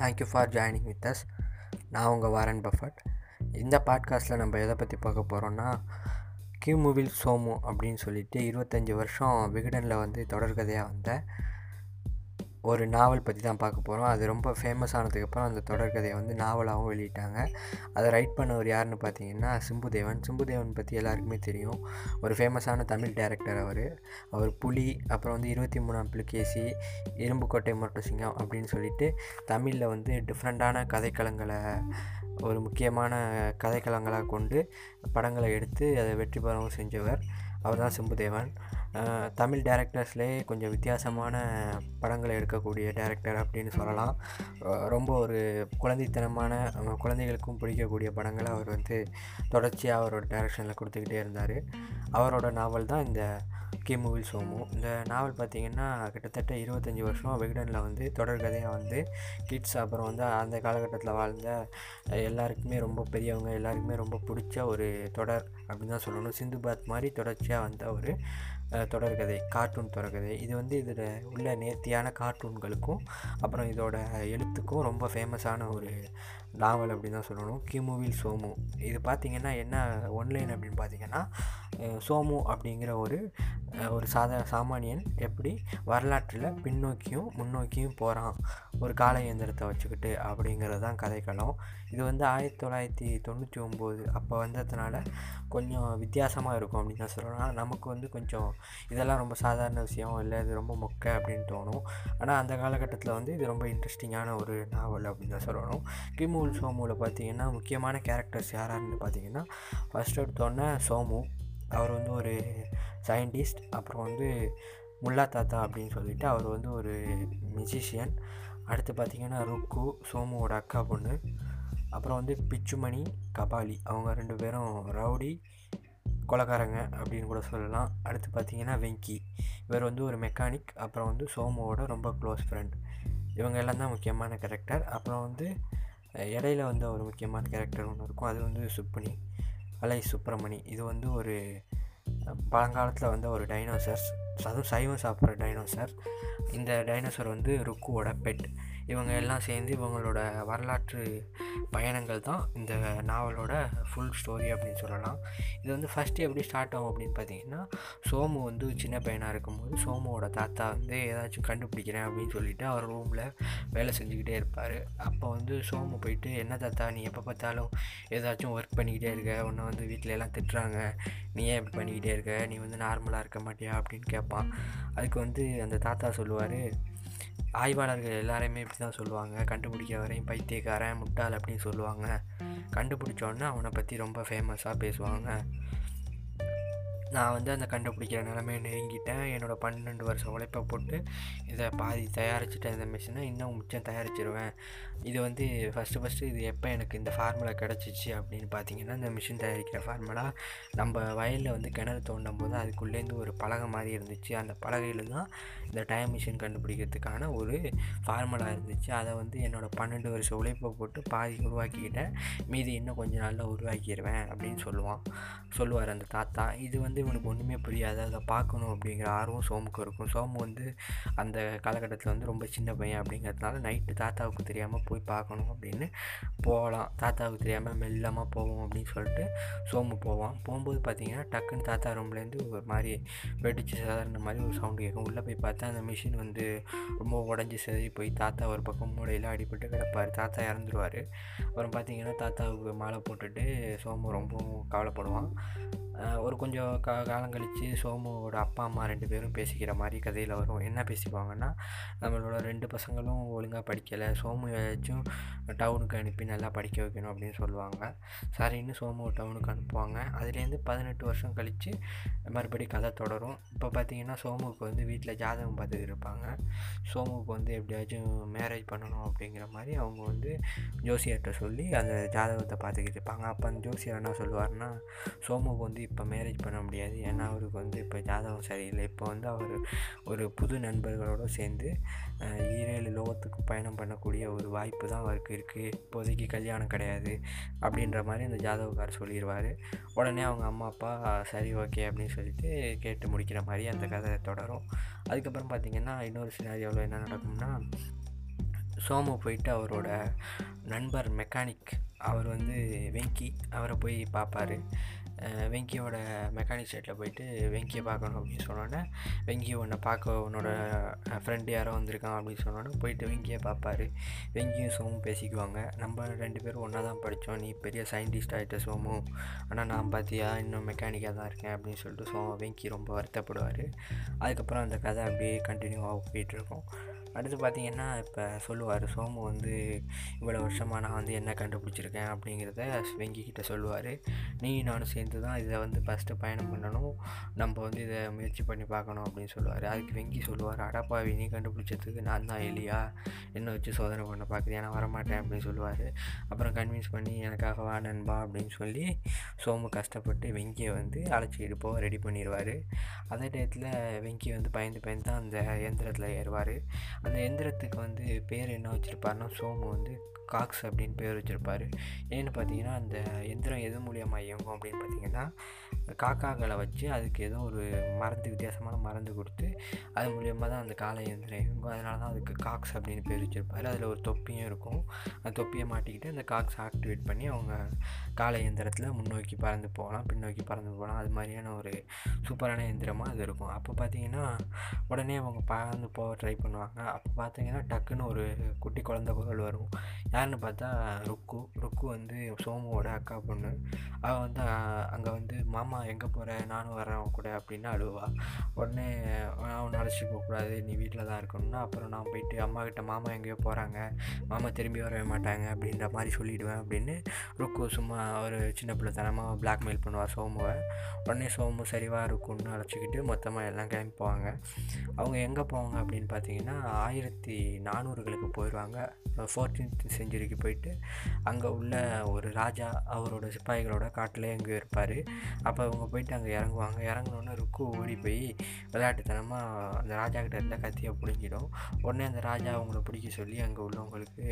Thank you for joining with us நான் உங்கள் Warren Buffett இந்த பாட்காஸ்ட்டில் நம்ம எதை பற்றி பார்க்க போகிறோன்னா கியூ மூவில் சோமு அப்படின்னு சொல்லிட்டு இருபத்தஞ்சி வருஷம் விகடனில் வந்து தொடர்கதையாக வந்த ஒரு நாவல் பற்றி தான் பார்க்க போகிறோம் அது ரொம்ப ஃபேமஸ் ஆனதுக்கப்புறம் அந்த தொடர்கதையை வந்து நாவலாகவும் வெளியிட்டாங்க. அதை ரைட் பண்ணவர் யாருன்னு பார்த்தீங்கன்னா சிம்புதேவன். சிம்புதேவன் பற்றி எல்லாருக்குமே தெரியும். ஒரு ஃபேமஸான தமிழ் டேரக்டர் அவர். அவர் புலி அப்புறம் வந்து இருபத்தி மூணாம் புலிகேசி இரும்புக்கோட்டை முரட்டு சிங்கம் அப்படின்னு சொல்லிட்டு தமிழில் வந்து டிஃப்ரெண்ட்டான கதைக்களங்களை ஒரு முக்கியமான கதைக்களங்களாக கொண்டு படங்களை எடுத்து அதை வெற்றி பெறவும் செஞ்சவர். அவர் தான் சிம்புதேவன். தமிழ் டேரக்டர்ஸ்லேயே கொஞ்சம் வித்தியாசமான படங்களை எடுக்கக்கூடிய டேரக்டர் அப்படின்னு சொல்லலாம். ரொம்ப ஒரு குழந்தைத்தனமான குழந்தைகளுக்கும் பிடிக்கக்கூடிய படங்களை அவர் வந்து தொடர்ச்சியாக அவரோட டேரக்ஷனில் கொடுத்துக்கிட்டே இருந்தார். அவரோட நாவல் தான் இந்த மூவில் சோமு. இந்த நாவல் பார்த்திங்கன்னா கிட்டத்தட்ட இருபத்தஞ்சி வருஷம் விகடனில் வந்து தொடர்கதையாக வந்து கிட்ஸ் அப்புறம் வந்து அந்த காலகட்டத்தில் வாழ்ந்த எல்லாருக்குமே ரொம்ப பெரியவங்க எல்லாருக்குமே ரொம்ப பிடிச்ச ஒரு தொடர் அப்படின்னு தான் சொல்லணும். சிந்து பாத் மாதிரி தொடர்ச்சியாக வந்த ஒரு தொடர்கதை கார்ட்டூன் தொடர்கதை இது வந்து இதில் உள்ள நேர்த்தியான கார்ட்டூன்களுக்கும் அப்புறம் இதோட எழுத்துக்கும் ரொம்ப ஃபேமஸான ஒரு நாவல் அப்படின்னு தான் சொல்லணும். கிமுவில் சோமு. இது பார்த்திங்கன்னா என்ன ஒன்லைன் அப்படின்னு பார்த்தீங்கன்னா சோமு அப்படிங்கிற ஒரு ஒரு சாதா சாமானியன் எப்படி வரலாற்றில் பின்னோக்கியும் முன்னோக்கியும் போகிறான் ஒரு காலை இயந்திரத்தை வச்சுக்கிட்டு அப்படிங்கிறது தான் கதைக்களம். இது வந்து ஆயிரத்தி தொள்ளாயிரத்தி தொண்ணூற்றி ஒம்பது அப்போ வந்ததுனால கொஞ்சம் வித்தியாசமாக இருக்கும் அப்படின்னு தான் சொல்லலாம் நமக்கு வந்து கொஞ்சம் இதெல்லாம் ரொம்ப சாதாரண விஷயம் இல்லை இது ரொம்ப மொக்கை அப்படின்னு தோணும். ஆனால் அந்த காலகட்டத்தில் வந்து இது ரொம்ப இன்ட்ரெஸ்டிங்கான ஒரு நாவல் அப்படின்னு தான் சொல்லணும். கிமுல் சோமுவில் பார்த்தீங்கன்னா முக்கியமான கேரக்டர்ஸ் யாராருன்னு பார்த்தீங்கன்னா ஃபஸ்ட் எடுத்தோன்னே சோமு அவர் வந்து ஒரு சயின்டிஸ்ட் அப்புறம் வந்து முல்லா தாத்தா அப்படின்னு சொல்லிட்டு அவர் வந்து ஒரு மியூசிஷியன் அடுத்து பார்த்திங்கன்னா ருக்கு சோமுவோட அக்கா பொண்ணு. அப்புறம் வந்து பிச்சுமணி கபாலி. அவங்க ரெண்டு பேரும் ரவுடி கொலக்காரங்க அப்படின்னு கூட சொல்லலாம். அடுத்து பார்த்திங்கன்னா வெங்கி. இவர் வந்து ஒரு மெக்கானிக் அப்புறம் வந்து சோமுவோட ரொம்ப க்ளோஸ் ஃப்ரெண்ட் இவங்க எல்லாம் தான் முக்கியமான கேரக்டர் அப்புறம் வந்து இடையில வந்து ஒரு முக்கியமான கேரக்டர் ஒன்று இருக்கும். அது வந்து சுப்பனி அலை சுப்பிரமணி. இது வந்து ஒரு பழங்காலத்தில் வந்து ஒரு டைனோசர்ஸ் அதுவும் சைவம் சாப்பிட்ற டைனோசர் இந்த டைனோசர் வந்து ருக்குவோட பெட் இவங்க எல்லாம் சேர்ந்து இவங்களோட வரலாற்று பயணங்கள் தான் இந்த நாவலோட ஃபுல் ஸ்டோரி அப்படின்னு சொல்லலாம். இது வந்து ஃபஸ்ட்டு எப்படி ஸ்டார்ட் ஆகும் அப்படின்னு பார்த்தீங்கன்னா சோமு வந்து சின்ன பையனாக இருக்கும்போது சோமுவோட தாத்தா வந்து ஏதாச்சும் கண்டுபிடிக்கிறேன் அப்படின்னு சொல்லிட்டு அவர் ரூமில் வேலை செஞ்சுக்கிட்டே இருப்பார். அப்போ வந்து சோமு போயிட்டு என்ன தாத்தா நீ எப்போ பார்த்தாலும் ஏதாச்சும் ஒர்க் பண்ணிக்கிட்டே இருக்க? உன்னை வந்து வீட்டில எல்லாம் திட்டுறாங்க. நீ ஏன் இப்படி பண்ணிக்கிட்டே இருக்க? நீ வந்து நார்மலாக இருக்க மாட்டியா? அப்படின்னு கேட்பான். அதுக்கு வந்து அந்த தாத்தா சொல்லுவார் ஆய்வாளர்கள் எல்லாருமே இப்படி தான் சொல்லுவாங்க. கண்டுபிடிக்க வரையும் பைத்தியக்காரன் முட்டாள் அப்படின்னு சொல்லுவாங்க. கண்டுபிடிச்சோன்னே அவனை பற்றி ரொம்ப ஃபேமஸாக பேசுவாங்க. நான் வந்து அந்த கண்டுபிடிக்கிற நிலமையை நெருங்கிட்டேன். என்னோடய பன்னெண்டு வருஷம் உழைப்பை போட்டு இதை பாதி தயாரிச்சிட்டேன் இந்த மிஷினை இன்னும் மிச்சம் தயாரிச்சிருவேன். இது வந்து ஃபஸ்ட்டு ஃபஸ்ட்டு இது எப்போ எனக்கு இந்த ஃபார்முலா கிடச்சிச்சு அப்படின்னு பார்த்தீங்கன்னா இந்த மிஷின் தயாரிக்கிற ஃபார்முலா நம்ம வயலில் வந்து கிணறு தோண்டும் போது அதுக்குள்ளேருந்து ஒரு பலகை மாதிரி இருந்துச்சு. அந்த பலகையில் தான் இந்த டைம் மிஷின் கண்டுபிடிக்கிறதுக்கான ஒரு ஃபார்முலா இருந்துச்சு. அதை வந்து என்னோடய பன்னெண்டு வருஷம் உழைப்பை போட்டு பாதி உருவாக்கிக்கிட்டேன். மீதி இன்னும் கொஞ்சம் நாளில் உருவாக்கிடுவேன் அப்படின்னு சொல்லுவான் சொல்லுவார் அந்த தாத்தா. இது வந்து இவனுக்கு ஒன்றுமே புரியாது. அதை பார்க்கணும் அப்படிங்கிற ஆர்வம் சோமுக்கு இருக்கும். சோமு வந்து அந்த காலகட்டத்தில் வந்து ரொம்ப சின்ன பையன் அப்படிங்கிறதுனால நைட்டு தாத்தாவுக்கு தெரியாமல் போய் பார்க்கணும் அப்படின்னு போகலாம். தாத்தாவுக்கு தெரியாமல் மெல்லமாக போவோம் அப்படின்னு சொல்லிட்டு சோமு போவான். போகும்போது பார்த்தீங்கன்னா டக்குன்னு தாத்தா ரூம்லேருந்து ஒரு மாதிரி வெடிச்சு சாதாரண மாதிரி ஒரு சவுண்டு கேட்கும் உள்ளே போய் பார்த்தா அந்த மிஷின் வந்து ரொம்ப உடஞ்சி சிதறி போய் தாத்தா ஒரு பக்கம் மூளையில் அடிபட்டு கிடப்பார். தாத்தா இறந்துருவார். அப்புறம் பார்த்தீங்கன்னா தாத்தாவுக்கு மாலை போட்டுட்டு சோமு ரொம்பவும் கவலைப்படுவான். ஒரு கொஞ்சம் கா காலம் கழித்து சோமுவோட அப்பா அம்மா ரெண்டு பேரும் பேசிக்கிற மாதிரி கதையில் வரும். என்ன பேசிப்பாங்கன்னா நம்மளோட ரெண்டு பசங்களும் ஒழுங்காக படிக்கலை. சோமு ஏதாச்சும் டவுனுக்கு அனுப்பி நல்லா படிக்க வைக்கணும் அப்படின்னு சொல்லுவாங்க. சரின்னு சோமு டவுனுக்கு அனுப்புவாங்க. அதுலேருந்து பதினெட்டு வருஷம் கழித்து மறுபடி கதை தொடரும். இப்போ பார்த்தீங்கன்னா சோமுக்கு வந்து வீட்டில் ஜாதகம் பார்த்துட்டு இருப்பாங்க. சோமுக்கு வந்து எப்படியாச்சும் மேரேஜ் பண்ணணும் அப்படிங்கிற மாதிரி அவங்க வந்து ஜோசியர்கிட்ட சொல்லி அந்த ஜாதகத்தை பார்த்துக்கிட்டு இருப்பாங்க. அப்போ அந்த ஜோசியர் என்ன சொல்லுவார்னா சோமுக்கு வந்து இப்போ மேரேஜ் பண்ண முடியாது. ஏன்னா அவருக்கு வந்து இப்போ ஜாதகம் சரியில்லை. இப்போ வந்து அவர் ஒரு புது நண்பர்களோடு சேர்ந்து ஈரேழு லோகத்துக்கு பயணம் பண்ணக்கூடிய ஒரு வாய்ப்பு தான் அவருக்கு இருக்குது இப்போதைக்கு கல்யாணம் கிடையாது அப்படின்ற மாதிரி அந்த ஜாதகக்கார் சொல்லிடுவார் உடனே அவங்க அம்மா அப்பா சரி ஓகே அப்படின்னு சொல்லிட்டு கேட்டு முடிக்கிற மாதிரி அந்த கதை தொடரும். அதுக்கப்புறம் பார்த்திங்கன்னா இன்னொரு சினாரியாவில் என்ன நடக்கும்னா சோமு போயிட்டு அவரோட நண்பர் மெக்கானிக் அவர் வந்து வெங்கி அவரை போய் பார்ப்பாரு வெங்கியோட மெக்கானிக் சைட்டில் போயிட்டு வெங்கியை பார்க்கணும் அப்படின்னு சொன்னோன்னே வெங்கி உன்னை பார்க்க உன்னோட ஃப்ரெண்டு யாரோ வந்திருக்கான் அப்படின்னு சொன்னோன்னே போயிட்டு வெங்கியை பார்ப்பாரு. வெங்கியும் சோமும் பேசிக்குவாங்க. நம்ம ரெண்டு பேரும் ஒன்றா தான் படித்தோம் நீ பெரிய சயின்டிஸ்ட் ஆகிட்ட சோமு. ஆனால் நான் பார்த்தியா இன்னும் மெக்கானிக்காக தான் இருக்கேன் அப்படின்னு சொல்லிட்டு சோம வெங்கி ரொம்ப வருத்தப்படுவார். அதுக்கப்புறம் அந்த கதை அப்படியே கண்டினியூவாக போயிட்டுருக்கோம் அடுத்து பார்த்திங்கன்னா இப்போ சொல்லுவார் சோமு வந்து இவ்வளோ வருஷமாக நான் வந்து என்ன கண்டுபிடிச்சிருக்கேன் அப்படிங்கிறத வெங்கி கிட்ட சொல்லுவார். நீ நானும் சேர்ந்து தான் இதை வந்து ஃபஸ்ட்டு பயணம் பண்ணணும். நம்ம வந்து இதை முயற்சி பண்ணி பார்க்கணும் அப்படின்னு சொல்லுவார். அதுக்கு வெங்கி சொல்லுவார் அடப்பாவி நீ கண்டுபிடிச்சதுக்கு நான் தான் இல்லையா என்ன வச்சு சோதனை பண்ண பார்க்குறியா? நான் வரமாட்டேன் அப்படின்னு சொல்லுவார். அப்புறம் கன்வின்ஸ் பண்ணி எனக்காக வா நண்பா அப்படின்னு சொல்லி சோமு கஷ்டப்பட்டு வெங்கியை வந்து அழைச்சிக்கிட்டு போக ரெடி பண்ணிடுவார் அதே டயத்தில் வெங்கி வந்து பயந்து பயந்து தான் அந்த இயந்திரத்தில் ஏறுவார். அந்த எந்திரத்துக்கு வந்து பேர் என்ன வச்சுருப்பாருன்னா சோமு வந்து காக்ஸ் அப்படின்னு பேர் வச்சுருப்பார். ஏன்னு பார்த்தீங்கன்னா அந்த எந்திரம் எது மூலியமாக இயங்கும் அப்படின்னு பார்த்தீங்கன்னா காக்காக்களை வச்சு அதுக்கு ஏதோ ஒரு மருந்து வித்தியாசமான மருந்து கொடுத்து அது மூலியமாக தான் அந்த காலை இயந்திரம் இயங்கும். அதனால தான் அதுக்கு காக்ஸ் அப்படின்னு பேர் வச்சுருப்பார். அதில் ஒரு தொப்பியும் இருக்கும். அந்த தொப்பியை மாட்டிக்கிட்டு அந்த காக்ஸ் ஆக்டிவேட் பண்ணி அவங்க காலை இயந்திரத்தில் முன்னோக்கி பறந்து போகலாம் பின்னோக்கி பறந்து போகலாம். அது மாதிரியான ஒரு சூப்பரான எந்திரமாக அது இருக்கும். அப்போ பார்த்தீங்கன்னா உடனே அவங்க பறந்து போக ட்ரை பண்ணுவாங்க. அப்போ பார்த்தீங்கன்னா டக்குன்னு ஒரு குட்டி குழந்த குரல் வரும். யாருன்னு பார்த்தா ருக்கு ருக்கு வந்து சோமுவோட அக்கா பொண்ணு. அவள் வந்து அங்கே வந்து மாமா எங்கே போகிற நானும் வரேன் கூட அப்படின்னு அழுவா. உடனே அவனை அழைச்சி போகக்கூடாது நீ வீட்டில் தான் இருக்கணும்னா அப்புறம் நான் போயிட்டு அம்மா கிட்ட மாமா எங்கேயோ போகிறாங்க மாமா திரும்பி வரவே மாட்டாங்க அப்படின்ற மாதிரி சொல்லிவிடுவேன் அப்படின்னு ருக்கு சும்மா ஒரு சின்ன பிள்ளைத்தனமாக பிளாக்மெயில் பண்ணுவாள் சோமுவை. உடனே சோமு சரிவாக இருக்கும்னு அழைச்சிக்கிட்டு மொத்தமாக எல்லாம் கிளம்பி போவாங்க. அவங்க எங்கே போவாங்க அப்படின்னு பார்த்தீங்கன்னா ஆயிரத்தி நானூறுகளுக்கு போயிடுவாங்க ஃபோர்டீன்த் செஞ்சுரிக்கு போயிட்டு அங்கே உள்ள ஒரு ராஜா அவரோட சிப்பாய்களோட காட்டிலே அங்கே இருப்பார். அப்போ அவங்க போயிட்டு அங்கே இறங்குவாங்க. இறங்கினோன்னே ருக்கு ஓடி போய் விளையாட்டுத்தனமாக அந்த ராஜா கிட்ட இருந்த கத்தியை பிடிங்கிடும். உடனே அந்த ராஜா அவங்கள பிடிக்க சொல்லி அங்கே உள்ளவங்களுக்கு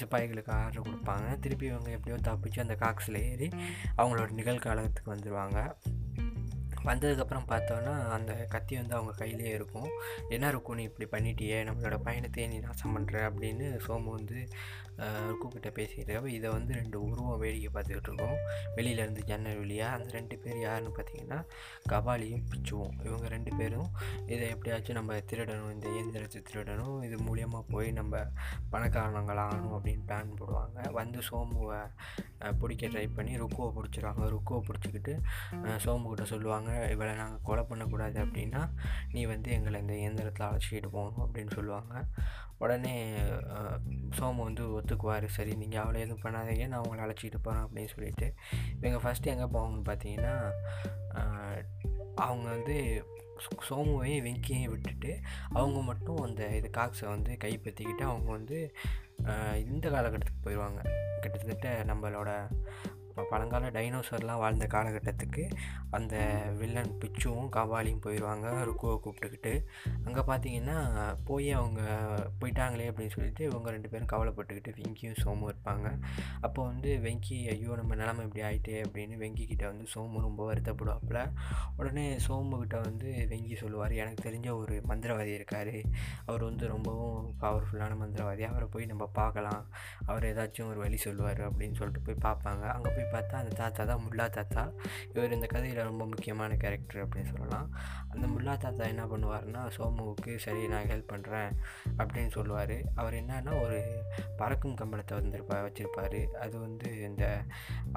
சிப்பாய்களுக்கு ஆர்டர் கொடுப்பாங்க. திருப்பி இவங்க எப்படியோ தப்பிச்சு அந்த காக்ஸில் ஏறி அவங்களோட நிகழ்காலத்துக்கு வந்துடுவாங்க வந்ததுக்கப்புறம் பார்த்தோன்னா அந்த கத்தி வந்து அவங்க கையிலே இருக்கும். என்ன இருக்கும் நீ இப்படி பண்ணிட்டியே? நம்மளோட பயணத்தையே நீ நாசம் பண்ணுற அப்படின்னு சோமு வந்து ருக்குக்கிட்ட பேசிக்கிட்டு இதை வந்து ரெண்டு உருவம் வேடிக்கை பார்த்துக்கிட்டு இருக்கோம் வெளியிலேருந்து ஜன்னல் வழியாக அந்த ரெண்டு பேர் யாருன்னு பார்த்தீங்கன்னா கபாலியும் பிச்சுவோம். இவங்க ரெண்டு பேரும் இதை எப்படியாச்சும் நம்ம திருடணும் இந்த இயந்திரத்தை திருடணும் இது மூலியமாக போய் நம்ம பணக்காரணங்கள் ஆகணும் அப்படின்னு பிளான் போடுவாங்க. வந்து சோமுவை பிடிக்க ட்ரை பண்ணி ருக்குவை பிடிச்சிருவாங்க. ருக்குவை பிடிச்சிக்கிட்டு சோமுக்கிட்ட சொல்லுவாங்க இவளை நாங்கள் கொலை பண்ணக்கூடாது அப்படின்னா நீ வந்து எங்களை இந்த இயந்திரத்தில் அழைச்சிக்கிட்டு போகணும் அப்படின்னு சொல்லுவாங்க. உடனே சோமு வந்து ஒத்துக்குவார். சரி நீங்கள் அவ்வளோ எதுவும் பண்ணாதீங்க நான் உங்களை அழைச்சிக்கிட்டு போகிறேன் அப்படின்னு சொல்லிட்டு. இவங்க ஃபஸ்ட்டு எங்கே போவாங்கன்னு பார்த்தீங்கன்னா அவங்க வந்து சோமுவையும் வெங்கியையும் விட்டுட்டு அவங்க மட்டும் அந்த இது காக்ஸை வந்து கைப்பற்றிக்கிட்டு அவங்க வந்து இந்த காலகட்டத்துக்கு போயிடுவாங்க கிட்டத்தட்ட நம்மளோட இப்போ பழங்கால டைனோசர்லாம் வாழ்ந்த காலகட்டத்துக்கு அந்த வில்லன் பிச்சுவும் கபாலியும் போயிடுவாங்க ருக்குவை கூப்பிட்டுக்கிட்டு. அங்கே பார்த்தீங்கன்னா போய் அவங்க போயிட்டாங்களே அப்படின்னு சொல்லிட்டு இவங்க ரெண்டு பேரும் கவலைப்பட்டுக்கிட்டு வெங்கியும் சோமும் இருப்பாங்க. அப்போ வந்து வெங்கி ஐயோ நம்ம நிலமை இப்படி ஆகிட்டே அப்படின்னு வெங்கி கிட்ட வந்து சோமு ரொம்ப வருத்தப்படுவாப்புல. உடனே சோமுக்கிட்ட வந்து வெங்கி சொல்லுவார் எனக்கு தெரிஞ்ச ஒரு மந்திரவாதி இருக்கார். அவர் வந்து ரொம்பவும் பவர்ஃபுல்லான மந்திரவாதி. அவரை போய் நம்ம பார்க்கலாம். அவர் ஏதாச்சும் ஒரு வழி சொல்லுவார் அப்படின்னு சொல்லிட்டு போய் பார்ப்பாங்க. அங்கே போய் போய் பார்த்தா அந்த தாத்தா தான் முல்லா தாத்தா. இவர் இந்த கதையில் ரொம்ப முக்கியமான கேரக்டர் அப்படின்னு சொல்லலாம். அந்த முல்லா தாத்தா என்ன பண்ணுவார்னா சோமுவுக்கு சரி நான் ஹெல்ப் பண்ணுறேன் அப்படின்னு சொல்லுவார். அவர் என்னன்னா ஒரு பறக்கும் கம்பளத்தை வந்துருப்பா வச்சுருப்பார். அது வந்து இந்த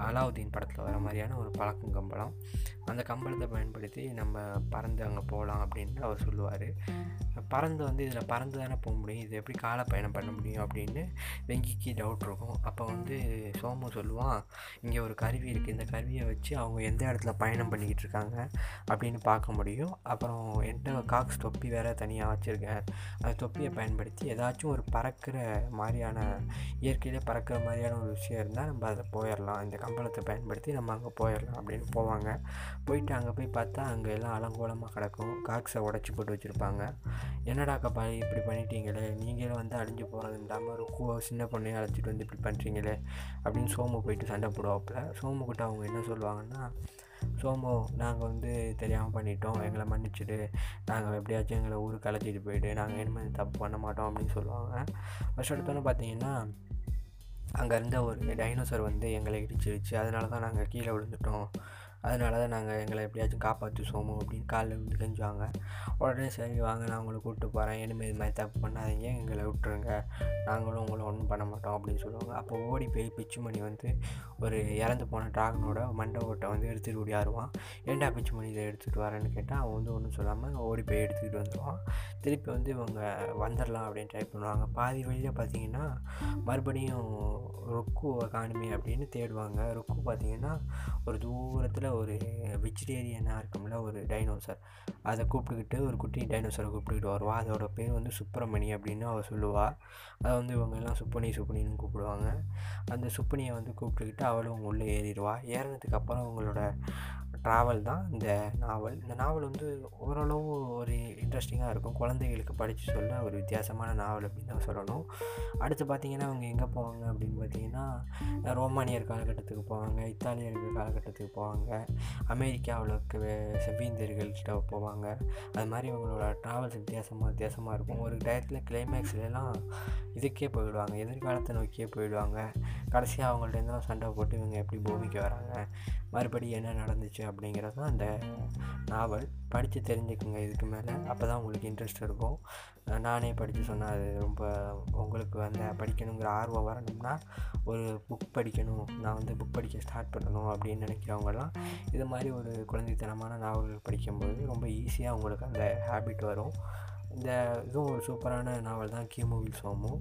அலாவுதீன் படத்தில் வர மாதிரியான ஒரு பழக்கும் கம்பளம். அந்த கம்பளத்தை பயன்படுத்தி நம்ம பறந்து அங்கே போகலாம் அப்படின்னு அவர் சொல்லுவார். பறந்து வந்து இதில் பறந்து தானே போக முடியும். இது எப்படி கால பயணம் பண்ண முடியும் அப்படின்னு வெங்கிக்கு டவுட் இருக்கும். அப்போ வந்து சோமு சொல்லுவான் இங்கே இங்கே ஒரு கருவி இருக்குது இந்த கருவியை வச்சு அவங்க எந்த இடத்துல பயணம் பண்ணிக்கிட்டு இருக்காங்க அப்படின்னு பார்க்க முடியும். அப்புறம் என்கிட்ட காக்ஸ் தொப்பி வேறு தனியாக வச்சுருக்கேன். அந்த தொப்பியை பயன்படுத்தி ஏதாச்சும் ஒரு பறக்கிற மாதிரியான இயற்கையிலே பறக்கிற மாதிரியான ஒரு விஷயம் இருந்தால் நம்ம அதை போயிடலாம். இந்த கம்பளத்தை பயன்படுத்தி நம்ம அங்கே போயிடலாம் அப்படின்னு போவாங்க. போயிட்டு அங்கே போய் பார்த்தா அங்கே எல்லாம் அலங்கோலமாக கிடக்கும். காக்ஸை உடச்சி போட்டு வச்சுருப்பாங்க. என்னடா கப்பா இப்படி பண்ணிட்டீங்களே? நீங்களும் வந்து அழிஞ்சு போகிறது இல்லாமல் ஒரு கூ சின்ன பொண்ணையும் அழைச்சிட்டு வந்து இப்படி பண்ணுறீங்களே அப்படின்னு சோமு போயிட்டு சண்டை போடுவோம் போடுவாப்பில் சோமுக்கிட்ட அவங்க என்ன சொல்லுவாங்கன்னா சோமோ நாங்கள் வந்து தெரியாமல் பண்ணிட்டோம். எங்களை மன்னிச்சிடு. நாங்கள் எப்படியாச்சும் எங்களை ஊருக்கு அழைச்சிட்டு போயிட்டு நாங்கள் இனிமேல் தப்பு பண்ண மாட்டோம். அப்படின்னு சொல்லுவாங்க. ஃபஸ்ட் எடுத்தோன்னே பார்த்தீங்கன்னா அங்கே இருந்த ஒரு டைனோசர் வந்து எங்களை இடிச்சிருச்சு. அதனால தான் நாங்கள் கீழே விழுந்துட்டோம். அதனால தான் நாங்கள் எங்களை எப்படியாச்சும் காப்பாற்றி சோமோ அப்படின்னு காலில் விழுந்து கெஞ்சுவாங்க. உடனே சரி வாங்க நான் உங்களை கூப்பிட்டு போகிறேன் இனிமேல் இது மாதிரி தப்பு பண்ணாதீங்க. எங்களை விட்டுருங்க. நாங்களும் உங்களை ஒன்றும் பண்ண மாட்டோம் அப்படின்னு சொல்லுவாங்க. அப்போ ஓடி போய் பிச்சுமணி வந்து ஒரு இறந்து போன ட்ராகனோட மண்டை ஓட்டை வந்து எடுத்துகிட்டு ஓடியாருவான் ஏண்டா பிச்சுமணி இதை எடுத்துகிட்டு வரேன்னு கேட்டால் அவன் வந்து ஒன்றும் சொல்லாமல் ஓடி போய் எடுத்துக்கிட்டு வந்துடுவான் திருப்பி வந்து இவங்க வந்துடலாம் அப்படின்னு ட்ரை பண்ணுவாங்க. பாதி வழியில் பார்த்தீங்கன்னா மறுபடியும் ருக்குவை காணுமே அப்படின்னு தேடுவாங்க. ருக்கு பார்த்தீங்கன்னா ஒரு தூரத்தில் ஒரு வெஜிடேரியனாக இருக்கும்ல ஒரு டைனோசர் அதை கூப்பிட்டுக்கிட்டு ஒரு குட்டி டைனோசரை கூப்பிட்டுக்கிட்டு வருவா அதோட பேர் வந்து சுப்பிரமணி அப்படின்னு அவள் சொல்லுவாள் அதை வந்து இவங்க எல்லாம் சுப்பனி சுப்பனின்னு கூப்பிடுவாங்க. அந்த சுப்பனியை வந்து கூப்பிட்டுக்கிட்டு அவளும் உள்ளே ஏறிடுவாள் ஏறினதுக்கப்புறம் அவங்களோட ட்ராவல் தான் இந்த நாவல். இந்த நாவல் வந்து ஓரளவு ஒரு இன்ட்ரெஸ்டிங்காக இருக்கும். குழந்தைகளுக்கு படித்து சொல்ல ஒரு வித்தியாசமான நாவல் அப்படின்னு தான் சொல்லணும். அடுத்து பார்த்திங்கன்னா அவங்க எங்கே போவாங்க அப்படின்னு பார்த்தீங்கன்னா ரோமானியர் காலகட்டத்துக்கு போவாங்க இத்தாலியர்கள் காலகட்டத்துக்கு போவாங்க அமெரிக்காவில் இருக்க செவ்வீந்தர்கள்கிட்ட போவாங்க. அது மாதிரி அவங்களோட ட்ராவல்ஸ் வித்தியாசமாக வித்தியாசமாக இருக்கும். ஒரு டயத்தில் கிளைமேக்ஸ்லாம் இதுக்கே போயிடுவாங்க. எதிர்காலத்தை நோக்கியே போயிடுவாங்க. கடைசியாக அவங்கள்ட்ட சண்டை போட்டு இவங்க எப்படி பூமிக்கு வராங்க? மறுபடி என்ன நடந்துச்சு அப்படிங்கிறது தான் அந்த நாவல். படித்து தெரிஞ்சுக்குங்க இதுக்கு மேலே. அப்போ தான் உங்களுக்கு இன்ட்ரெஸ்ட் இருக்கும். நானே படித்து சொன்னால் அது ரொம்ப உங்களுக்கு அந்த படிக்கணுங்கிற ஆர்வம் வரணும்னா ஒரு புக் படிக்கணும். நான் வந்து புக் படிக்க ஸ்டார்ட் பண்ணணும் அப்படின்னு நினைக்கிறவங்கலாம் இது மாதிரி ஒரு குழந்தைத்தனமான நாவல்கள் படிக்கும்போது ரொம்ப ஈஸியாக உங்களுக்கு அந்த ஹேபிட் வரும். இந்த இதுவும் ஒரு சூப்பரான நாவல் தான் கிமுவில் சோமு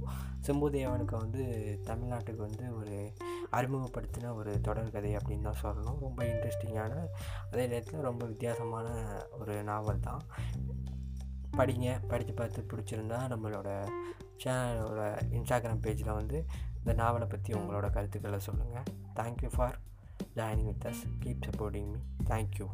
செம்புதேவனுக்கு வந்து தமிழ்நாட்டுக்கு வந்து ஒரு அறிமுகப்படுத்தின ஒரு தொடர் கதை அப்படின்னு தான் சொல்லணும். ரொம்ப இன்ட்ரெஸ்டிங்கான அதே நேரத்தில் ரொம்ப வித்தியாசமான ஒரு நாவல் தான். படிங்க படித்து பார்த்து பிடிச்சிருந்தா நம்மளோட சேனலோட இன்ஸ்டாகிராம் பேஜில் வந்து இந்த நாவலை பற்றி உங்களோட கருத்துக்களை சொல்லுங்கள் thank you for joining with us keep supporting me thank you